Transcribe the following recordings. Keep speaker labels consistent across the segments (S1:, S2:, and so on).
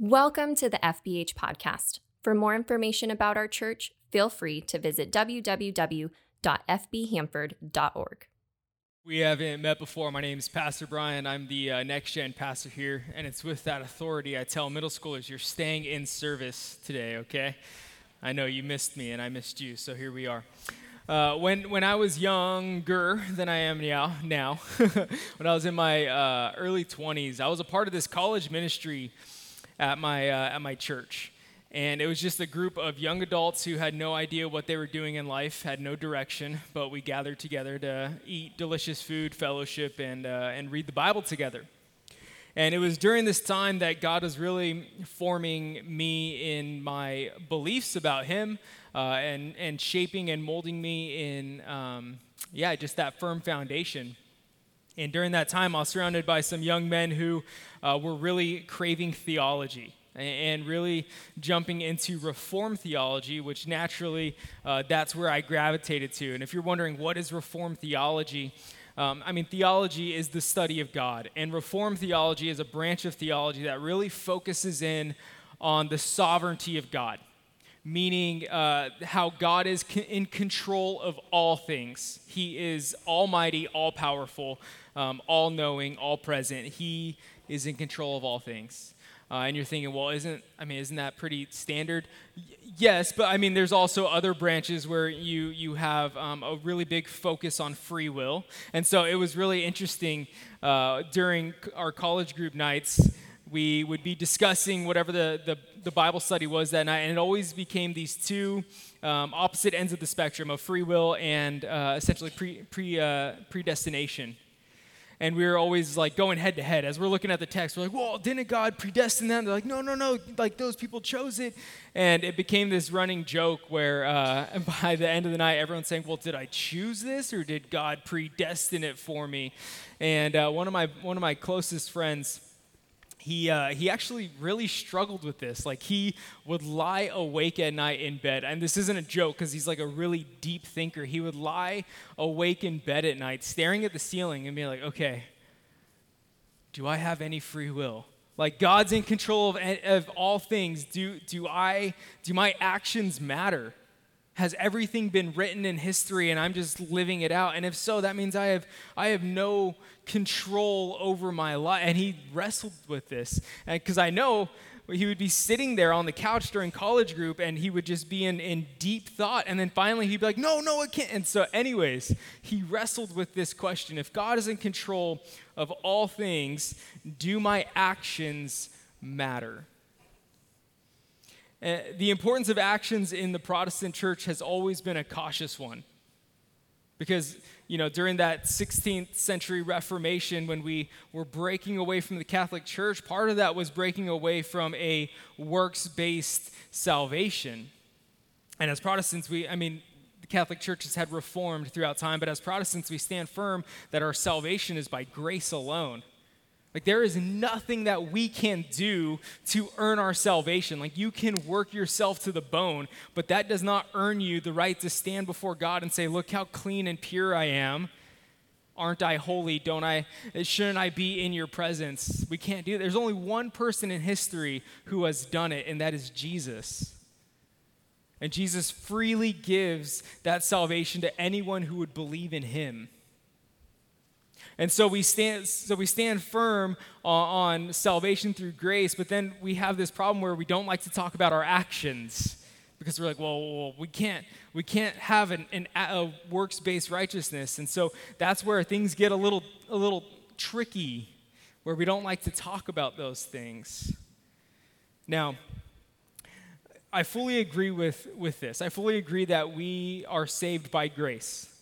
S1: Welcome to the FBH podcast. For more information about our church, feel free to visit www.fbhamford.org.
S2: We haven't met before. My name is Pastor Brian. I'm the uh, next gen pastor here, and it's with that authority I tell middle schoolers you're staying in service today, okay? I know you missed me and I missed you, so here we are. Uh, when, when I was younger than I am now, now when I was in my uh, early 20s, I was a part of this college ministry at my, uh, at my church. And it was just a group of young adults who had no idea what they were doing in life, had no direction, but we gathered together to eat delicious food, fellowship, and, uh, and read the Bible together. And it was during this time that God was really forming me in my beliefs about Him uh, and, and shaping and molding me in, um, yeah, just that firm foundation. And during that time, I was surrounded by some young men who uh, were really craving theology and really jumping into reform theology, which naturally uh, that's where I gravitated to. And if you're wondering what is reform theology, um, I mean, theology is the study of God, and reform theology is a branch of theology that really focuses in on the sovereignty of God meaning uh, how God is in control of all things. He is almighty, all powerful, um, all knowing, all present. He is in control of all things. Uh, and you're thinking, well, isn't I mean, isn't that pretty standard? Y- yes, but I mean, there's also other branches where you you have um, a really big focus on free will. And so it was really interesting uh, during our college group nights we would be discussing whatever the, the, the, Bible study was that night, and it always became these two um, opposite ends of the spectrum of free will and uh, essentially pre, pre, uh, predestination. And we were always like going head to head. As we're looking at the text, we're like, well, didn't God predestine them? They're like, no, no, no, like those people chose it. And it became this running joke where uh, by the end of the night, everyone's saying, well, did I choose this or did God predestine it for me? And uh, one, of my, one of my closest friends, he, uh, he actually really struggled with this. Like, he would lie awake at night in bed. And this isn't a joke because he's like a really deep thinker. He would lie awake in bed at night, staring at the ceiling and be like, okay, do I have any free will? Like, God's in control of, of all things. Do, do, I, do my actions matter? Has everything been written in history and I'm just living it out? And if so, that means I have, I have no control over my life. And he wrestled with this. Because I know he would be sitting there on the couch during college group and he would just be in, in deep thought. And then finally he'd be like, no, no, it can't. And so, anyways, he wrestled with this question If God is in control of all things, do my actions matter? Uh, the importance of actions in the Protestant church has always been a cautious one. Because, you know, during that 16th century Reformation, when we were breaking away from the Catholic Church, part of that was breaking away from a works based salvation. And as Protestants, we, I mean, the Catholic Church has had reformed throughout time, but as Protestants, we stand firm that our salvation is by grace alone. Like, there is nothing that we can do to earn our salvation. Like, you can work yourself to the bone, but that does not earn you the right to stand before God and say, Look how clean and pure I am. Aren't I holy? Don't I? Shouldn't I be in your presence? We can't do it. There's only one person in history who has done it, and that is Jesus. And Jesus freely gives that salvation to anyone who would believe in him. And so we stand, so we stand firm on, on salvation through grace, but then we have this problem where we don't like to talk about our actions because we're like, well, well we can't, we can't have an, an a works-based righteousness, and so that's where things get a little, a little tricky, where we don't like to talk about those things. Now, I fully agree with, with this. I fully agree that we are saved by grace.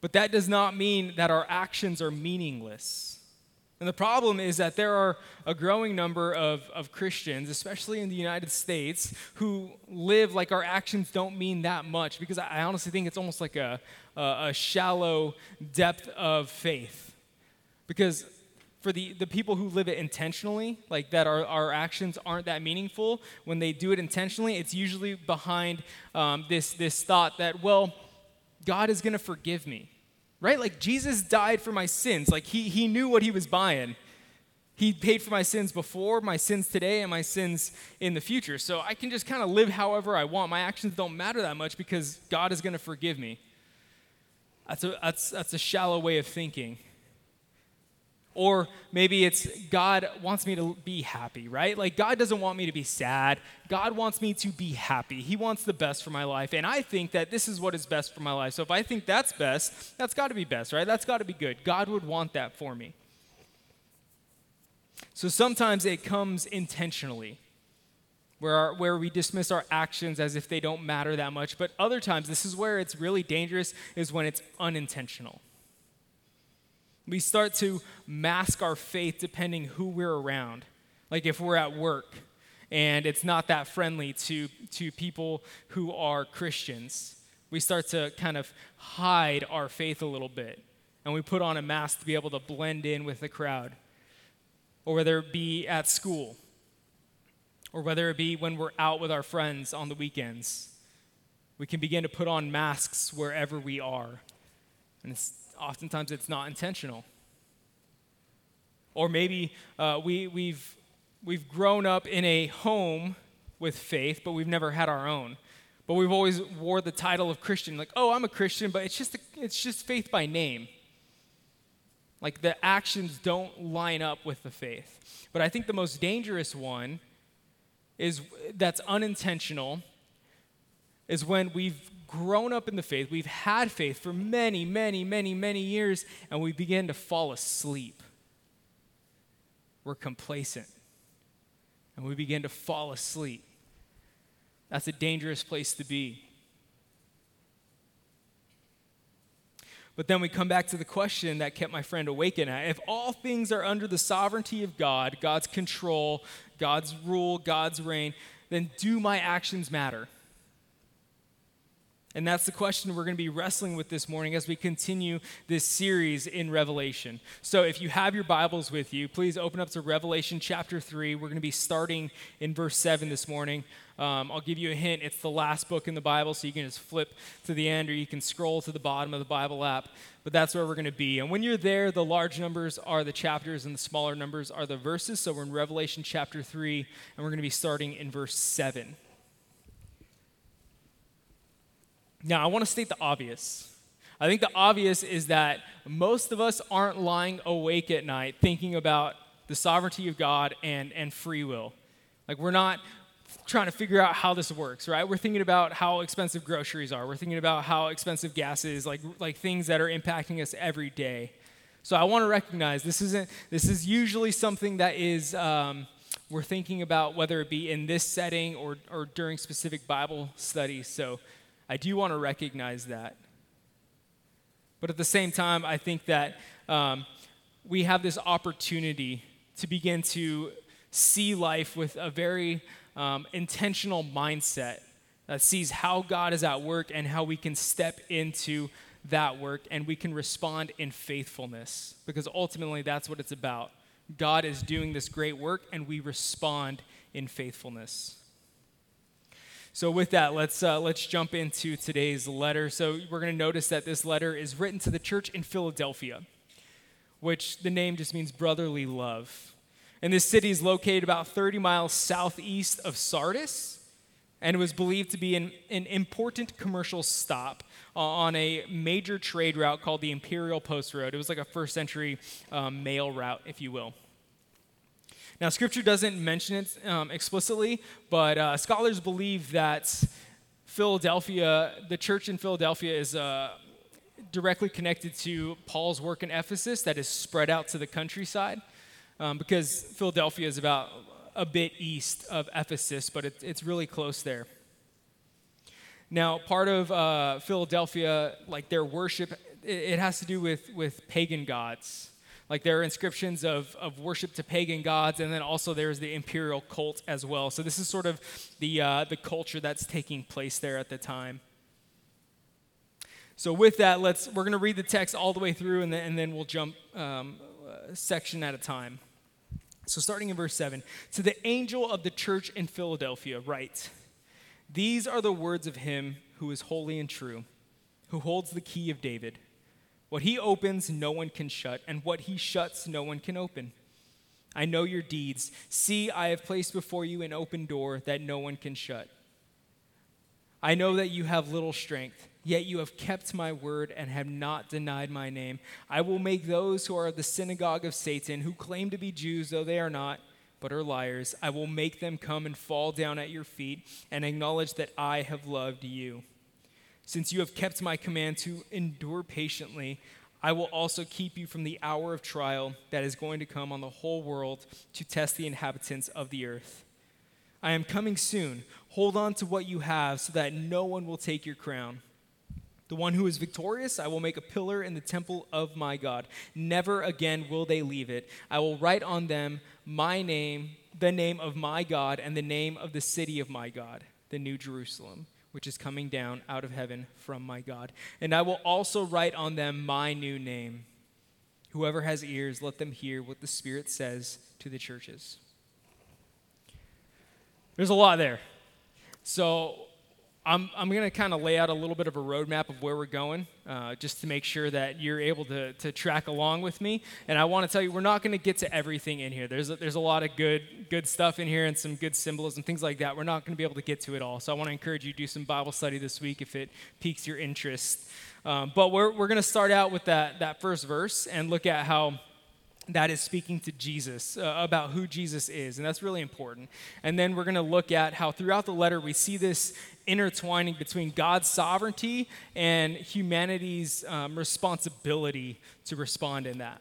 S2: But that does not mean that our actions are meaningless. And the problem is that there are a growing number of, of Christians, especially in the United States, who live like our actions don't mean that much because I, honestly think it's almost like a, a, a shallow depth of faith. Because for the, the people who live it intentionally, like that our, our actions aren't that meaningful, when they do it intentionally, it's usually behind um, this, this thought that, well, God is going to forgive me, right? Like Jesus died for my sins. Like he, he knew what he was buying. He paid for my sins before, my sins today, and my sins in the future. So I can just kind of live however I want. My actions don't matter that much because God is going to forgive me. That's a, that's, that's a shallow way of thinking. Or maybe it's God wants me to be happy, right? Like God doesn't want me to be sad. God wants me to be happy. He wants the best for my life. And I think that this is what is best for my life. So if I think that's best, that's got to be best, right? That's got to be good. God would want that for me. So sometimes it comes intentionally, where, our, where we dismiss our actions as if they don't matter that much. But other times, this is where it's really dangerous, is when it's unintentional. We start to mask our faith depending who we're around. Like if we're at work and it's not that friendly to, to people who are Christians, we start to kind of hide our faith a little bit. And we put on a mask to be able to blend in with the crowd. Or whether it be at school, or whether it be when we're out with our friends on the weekends, we can begin to put on masks wherever we are. And it's oftentimes it's not intentional. Or maybe uh, we, we've, we've grown up in a home with faith, but we've never had our own. But we've always wore the title of Christian, like, oh, I'm a Christian, but it's just, a, it's just faith by name. Like the actions don't line up with the faith. But I think the most dangerous one is that's unintentional is when we've grown up in the faith, we've had faith for many, many, many, many years, and we begin to fall asleep. We're complacent. And we begin to fall asleep. That's a dangerous place to be. But then we come back to the question that kept my friend awake at. If all things are under the sovereignty of God, God's control, God's rule, God's reign, then do my actions matter? And that's the question we're going to be wrestling with this morning as we continue this series in Revelation. So, if you have your Bibles with you, please open up to Revelation chapter 3. We're going to be starting in verse 7 this morning. Um, I'll give you a hint. It's the last book in the Bible, so you can just flip to the end or you can scroll to the bottom of the Bible app. But that's where we're going to be. And when you're there, the large numbers are the chapters and the smaller numbers are the verses. So, we're in Revelation chapter 3, and we're going to be starting in verse 7. Now, I want to state the obvious. I think the obvious is that most of us aren't lying awake at night thinking about the sovereignty of God and, and free will. Like, we're not trying to figure out how this works, right? We're thinking about how expensive groceries are. We're thinking about how expensive gas is, like, like things that are impacting us every day. So I want to recognize this isn't, this is usually something that is, um, we're thinking about whether it be in this setting or, or during specific Bible studies. So I do want to recognize that. But at the same time, I think that um, we have this opportunity to begin to see life with a very um, intentional mindset that sees how God is at work and how we can step into that work and we can respond in faithfulness because ultimately that's what it's about. God is doing this great work and we respond in faithfulness. So, with that, let's, uh, let's jump into today's letter. So, we're going to notice that this letter is written to the church in Philadelphia, which the name just means brotherly love. And this city is located about 30 miles southeast of Sardis, and was believed to be an, an important commercial stop on a major trade route called the Imperial Post Road. It was like a first century um, mail route, if you will. Now, scripture doesn't mention it um, explicitly, but uh, scholars believe that Philadelphia, the church in Philadelphia, is uh, directly connected to Paul's work in Ephesus that is spread out to the countryside um, because Philadelphia is about a bit east of Ephesus, but it, it's really close there. Now, part of uh, Philadelphia, like their worship, it, it has to do with, with pagan gods. Like there are inscriptions of, of worship to pagan gods, and then also there's the imperial cult as well. So this is sort of the, uh, the culture that's taking place there at the time. So with that, let's we're going to read the text all the way through, and then, and then we'll jump um, section at a time. So starting in verse 7, to the angel of the church in Philadelphia, write, These are the words of him who is holy and true, who holds the key of David. What he opens, no one can shut, and what he shuts, no one can open. I know your deeds. See, I have placed before you an open door that no one can shut. I know that you have little strength, yet you have kept my word and have not denied my name. I will make those who are the synagogue of Satan, who claim to be Jews, though they are not, but are liars, I will make them come and fall down at your feet and acknowledge that I have loved you. Since you have kept my command to endure patiently, I will also keep you from the hour of trial that is going to come on the whole world to test the inhabitants of the earth. I am coming soon. Hold on to what you have so that no one will take your crown. The one who is victorious, I will make a pillar in the temple of my God. Never again will they leave it. I will write on them my name, the name of my God, and the name of the city of my God, the New Jerusalem which is coming down out of heaven from my God. And I will also write on them my new name. Whoever has ears, let them hear what the Spirit says to the churches. There's a lot there. So I'm, I'm going to kind of lay out a little bit of a roadmap of where we're going, uh, just to make sure that you're able to, to track along with me. And I want to tell you, we're not going to get to everything in here. There's a, there's a lot of good, good stuff in here and some good symbolism, things like that. We're not going to be able to get to it all. So I want to encourage you to do some Bible study this week if it piques your interest. Um, but we're, we're going to start out with that, that first verse and look at how that is speaking to Jesus, uh, about who Jesus is, and that's really important. And then we're going to look at how throughout the letter we see this intertwining between God's sovereignty and humanity's um, responsibility to respond in that.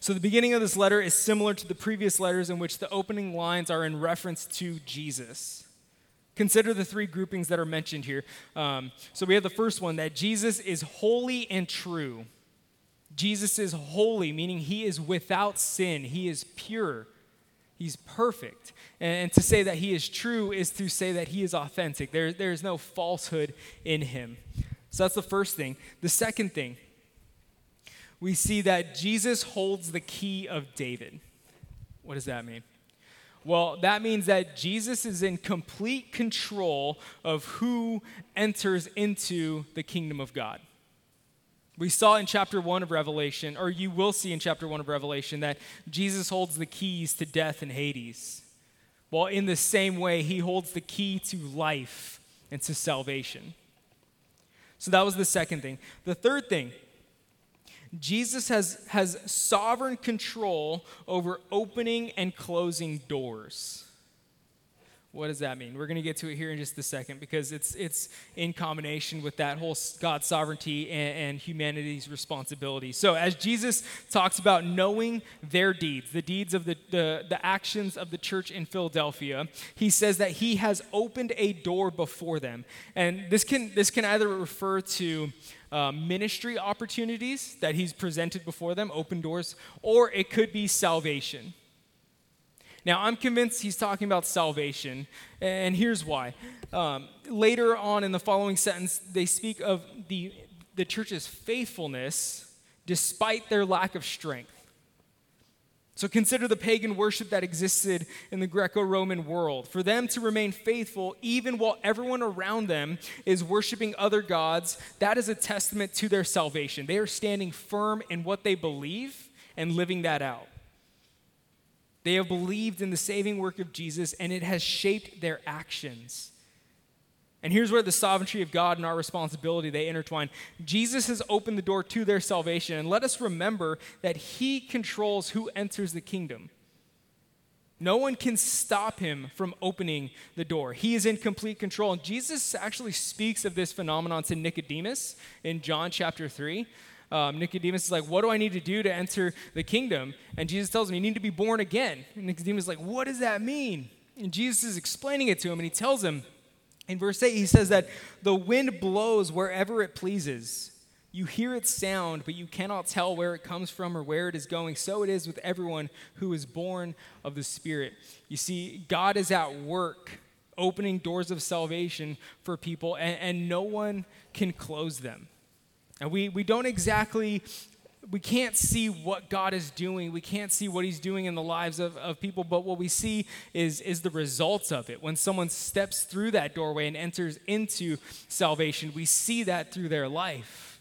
S2: So, the beginning of this letter is similar to the previous letters in which the opening lines are in reference to Jesus. Consider the three groupings that are mentioned here. Um, so, we have the first one that Jesus is holy and true. Jesus is holy, meaning he is without sin, he is pure, he's perfect. And to say that he is true is to say that he is authentic. There, there is no falsehood in him. So that's the first thing. The second thing, we see that Jesus holds the key of David. What does that mean? Well, that means that Jesus is in complete control of who enters into the kingdom of God. We saw in chapter 1 of Revelation, or you will see in chapter 1 of Revelation, that Jesus holds the keys to death and Hades. Well, in the same way, he holds the key to life and to salvation. So that was the second thing. The third thing, Jesus has, has sovereign control over opening and closing doors. What does that mean? We're going to get to it here in just a second because it's, it's in combination with that whole God's sovereignty and, and, humanity's responsibility. So, as Jesus talks about knowing their deeds, the deeds of the, the, the actions of the church in Philadelphia, he says that he has opened a door before them. And this can, this can either refer to uh, ministry opportunities that he's presented before them, open doors, or it could be salvation. Now, I'm convinced he's talking about salvation, and here's why. Um, later on in the following sentence, they speak of the, the church's faithfulness despite their lack of strength. So consider the pagan worship that existed in the Greco Roman world. For them to remain faithful, even while everyone around them is worshiping other gods, that is a testament to their salvation. They are standing firm in what they believe and living that out. They have believed in the saving work of Jesus, and it has shaped their actions. And here's where the sovereignty of God and our responsibility they intertwine. Jesus has opened the door to their salvation, and let us remember that he controls who enters the kingdom. No one can stop him from opening the door. He is in complete control. And Jesus actually speaks of this phenomenon to Nicodemus in John chapter 3 um, Nicodemus is like, What do I need to do to enter the kingdom? And Jesus tells him, You need to be born again. And Nicodemus is like, What does that mean? And Jesus is explaining it to him, and he tells him, in verse 8, he says that the wind blows wherever it pleases. You hear its sound, but you cannot tell where it comes from or where it is going. So it is with everyone who is born of the Spirit. You see, God is at work opening doors of salvation for people, and, and no one can close them. And we, we don't exactly, we can't see what God is doing. We can't see what He's doing in the lives of, of people, but what we see is, is the results of it. When someone steps through that doorway and enters into salvation, we see that through their life.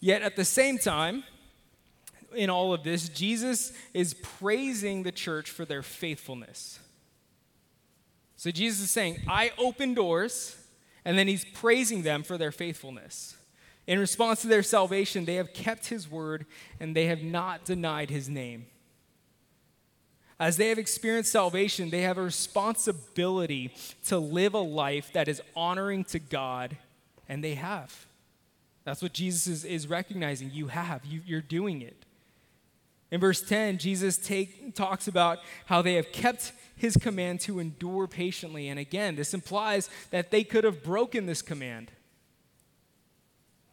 S2: Yet at the same time, in all of this, Jesus is praising the church for their faithfulness. So Jesus is saying, I open doors, and then he's praising them for their faithfulness. In response to their salvation, they have kept his word and they have not denied his name. As they have experienced salvation, they have a responsibility to live a life that is honoring to God, and they have. That's what Jesus is, is recognizing. You have, you, you're doing it. In verse 10, Jesus take, talks about how they have kept his command to endure patiently. And again, this implies that they could have broken this command.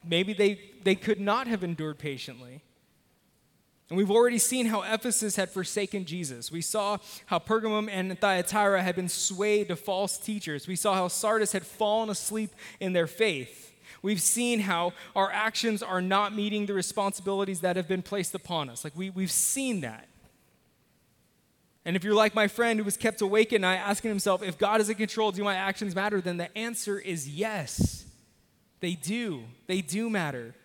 S2: Maybe they, they could not have endured patiently. And we've already seen how Ephesus had forsaken Jesus. We saw how Pergamum and Thyatira had been swayed to false teachers. We saw how Sardis had fallen asleep in their faith. We've seen how our actions are not meeting the responsibilities that have been placed upon us. Like, we, we've seen that. And if you're like my friend who was kept awake at night asking himself, if God is in control, do my actions matter? Then the answer is yes. They do. They do matter.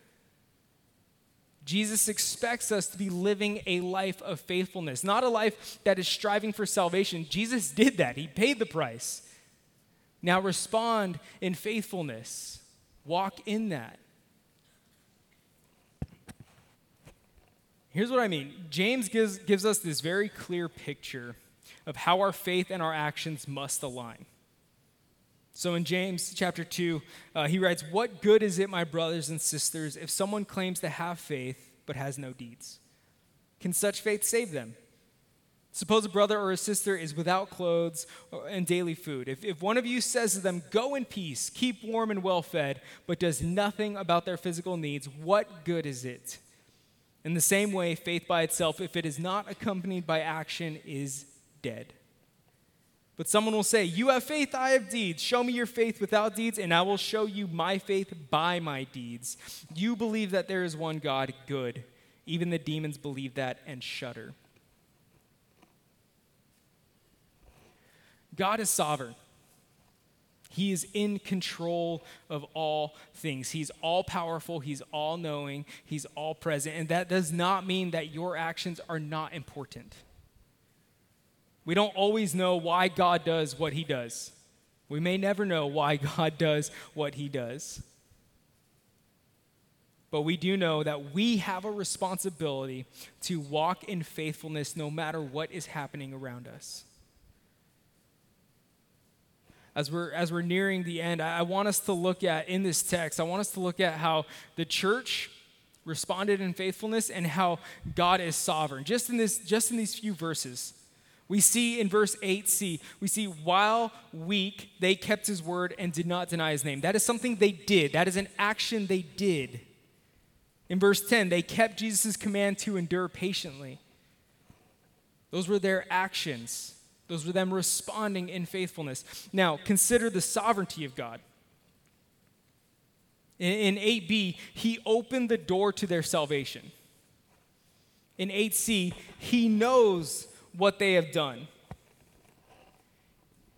S2: Jesus expects us to be living a life of faithfulness, not a life that is striving for salvation. Jesus did that, He paid the price. Now respond in faithfulness, walk in that. Here's what I mean James gives, gives us this very clear picture of how our faith and our actions must align. So in James chapter 2, uh, he writes, What good is it, my brothers and sisters, if someone claims to have faith but has no deeds? Can such faith save them? Suppose a brother or a sister is without clothes and daily food. If, if one of you says to them, Go in peace, keep warm and well fed, but does nothing about their physical needs, what good is it? In the same way, faith by itself, if it is not accompanied by action, is dead. But someone will say, You have faith, I have deeds. Show me your faith without deeds, and I will show you my faith by my deeds. You believe that there is one God, good. Even the demons believe that and shudder. God is sovereign. He is in control of all things. He's all powerful, He's all knowing, He's all present. And that does not mean that your actions are not important. We don't always know why God does what he does. We may never know why God does what he does. But we do know that we have a responsibility to walk in faithfulness no matter what is happening around us. As we're, as we're nearing the end, I want us to look at, in this text, I want us to look at how the church responded in faithfulness and how God is sovereign. Just in, this, just in these few verses. We see in verse 8c, we see while weak, they kept his word and did not deny his name. That is something they did, that is an action they did. In verse 10, they kept Jesus' command to endure patiently. Those were their actions, those were them responding in faithfulness. Now, consider the sovereignty of God. In, in 8b, he opened the door to their salvation. In 8c, he knows what they have done.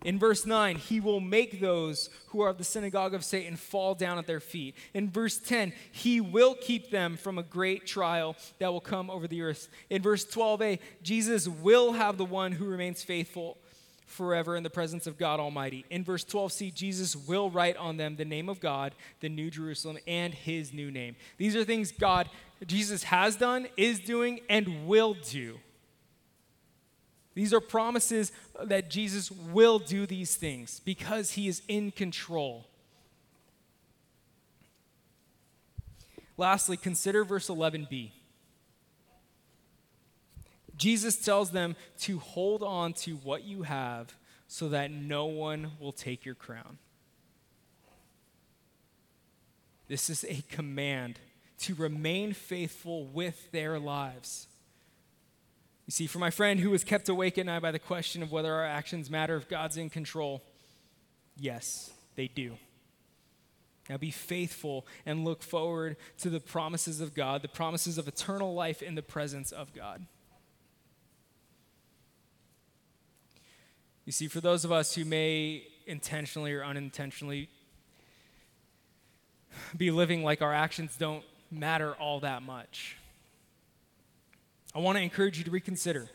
S2: In verse 9, he will make those who are of the synagogue of Satan fall down at their feet. In verse 10, he will keep them from a great trial that will come over the earth. In verse 12a, Jesus will have the one who remains faithful forever in the presence of God Almighty. In verse 12c, Jesus will write on them the name of God, the New Jerusalem, and his new name. These are things God, Jesus has done, is doing, and will do. These are promises that Jesus will do these things because he is in control. Lastly, consider verse 11b. Jesus tells them to hold on to what you have so that no one will take your crown. This is a command to remain faithful with their lives. You see, for my friend who was kept awake at night by the question of whether our actions matter if God's in control, yes, they do. Now be faithful and look forward to the promises of God, the promises of eternal life in the presence of God. You see, for those of us who may intentionally or unintentionally be living like our actions don't matter all that much, I want to encourage you to reconsider.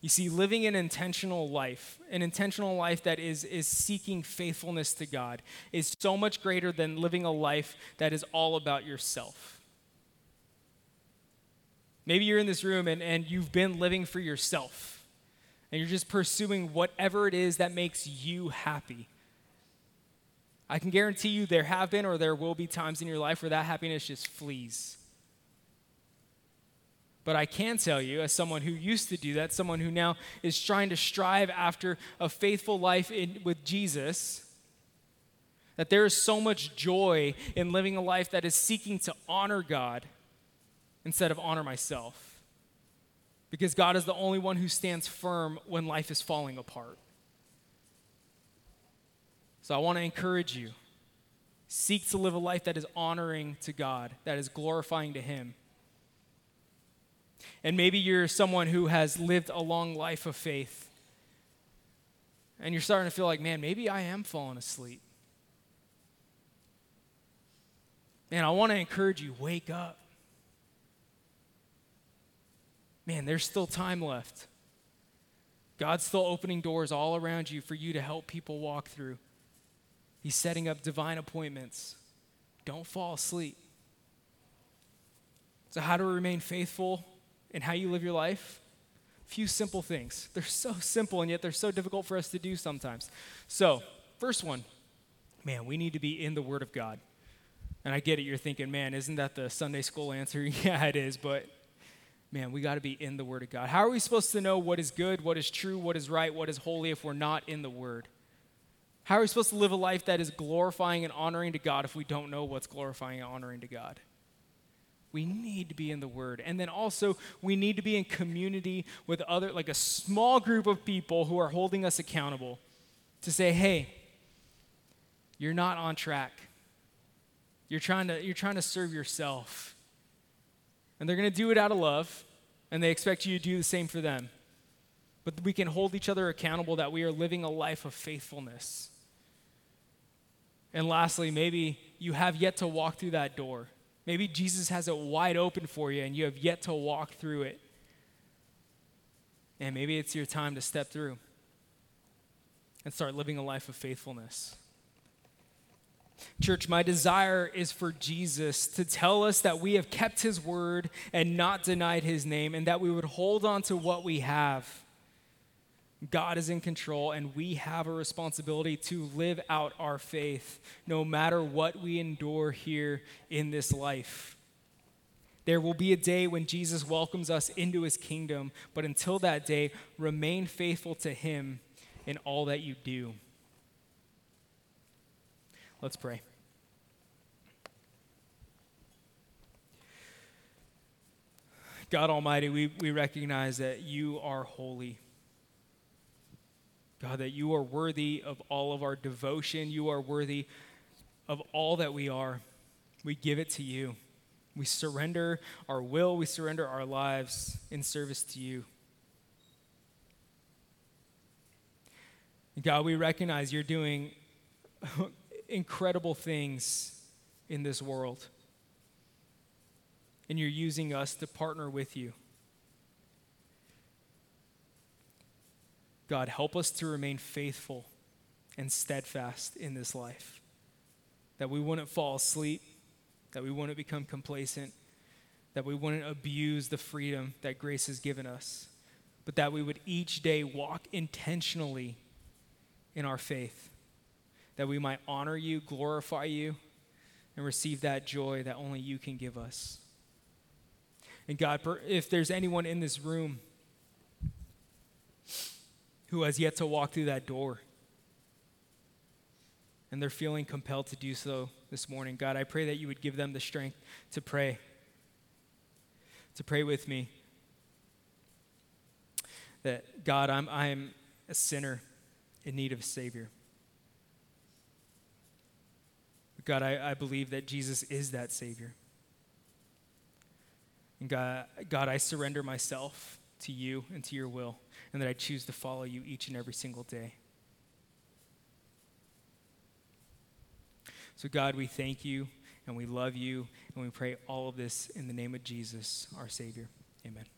S2: You see, living an intentional life, an intentional life that is, is seeking faithfulness to God, is so much greater than living a life that is all about yourself. Maybe you're in this room and, and you've been living for yourself, and you're just pursuing whatever it is that makes you happy. I can guarantee you there have been or there will be times in your life where that happiness just flees. But I can tell you, as someone who used to do that, someone who now is trying to strive after a faithful life in, with Jesus, that there is so much joy in living a life that is seeking to honor God instead of honor myself. Because God is the only one who stands firm when life is falling apart. So I want to encourage you seek to live a life that is honoring to God, that is glorifying to Him. And maybe you're someone who has lived a long life of faith. And you're starting to feel like, man, maybe I am falling asleep. Man, I want to encourage you wake up. Man, there's still time left. God's still opening doors all around you for you to help people walk through. He's setting up divine appointments. Don't fall asleep. So, how to remain faithful in how you live your life? Few simple things. They're so simple, and yet they're so difficult for us to do sometimes. So, first one, man, we need to be in the Word of God. And I get it, you're thinking, man, isn't that the Sunday school answer? yeah, it is, but man, we got to be in the Word of God. How are we supposed to know what is good, what is true, what is right, what is holy if we're not in the Word? How are we supposed to live a life that is glorifying and honoring to God if we don't know what's glorifying and honoring to God? We need to be in the Word. And then also, we need to be in community with other, like a small group of people who are holding us accountable to say, hey, you're not on track. You're trying to, you're trying to serve yourself. And they're going to do it out of love, and they expect you to do the same for them. But we can hold each other accountable that we are living a life of faithfulness. And lastly, maybe you have yet to walk through that door. Maybe Jesus has it wide open for you and you have yet to walk through it. And maybe it's your time to step through and start living a life of faithfulness. Church, my desire is for Jesus to tell us that we have kept his word and not denied his name, and that we would hold on to what we have God is in control, and we have a responsibility to live out our faith no matter what we endure here in this life. There will be a day when Jesus welcomes us into his kingdom, but until that day, remain faithful to him in all that you do. Let's pray. God Almighty, we, we recognize that you are holy. God, that you are worthy of all of our devotion. You are worthy of all that we are. We give it to you. We surrender our will, we surrender our lives in service to you. God, we recognize you're doing incredible things in this world. And you're using us to partner with you. God, help us to remain faithful and steadfast in this life. That we wouldn't fall asleep, that we wouldn't become complacent, that we wouldn't abuse the freedom that grace has given us, but that we would each day walk intentionally in our faith, that we might honor you, glorify you, and receive that joy that only you can give us. And God, if there's anyone in this room, who has yet to walk through that door. And they're feeling compelled to do so this morning. God, I pray that you would give them the strength to pray, to pray with me. That, God, I'm, I'm a sinner in need of a Savior. God, I, I believe that Jesus is that Savior. And God, God, I surrender myself to you and to your will and that I choose to follow you each and every single day. So, God, we thank you and we love you, and we pray all of this in the name of Jesus, our Savior. Amen.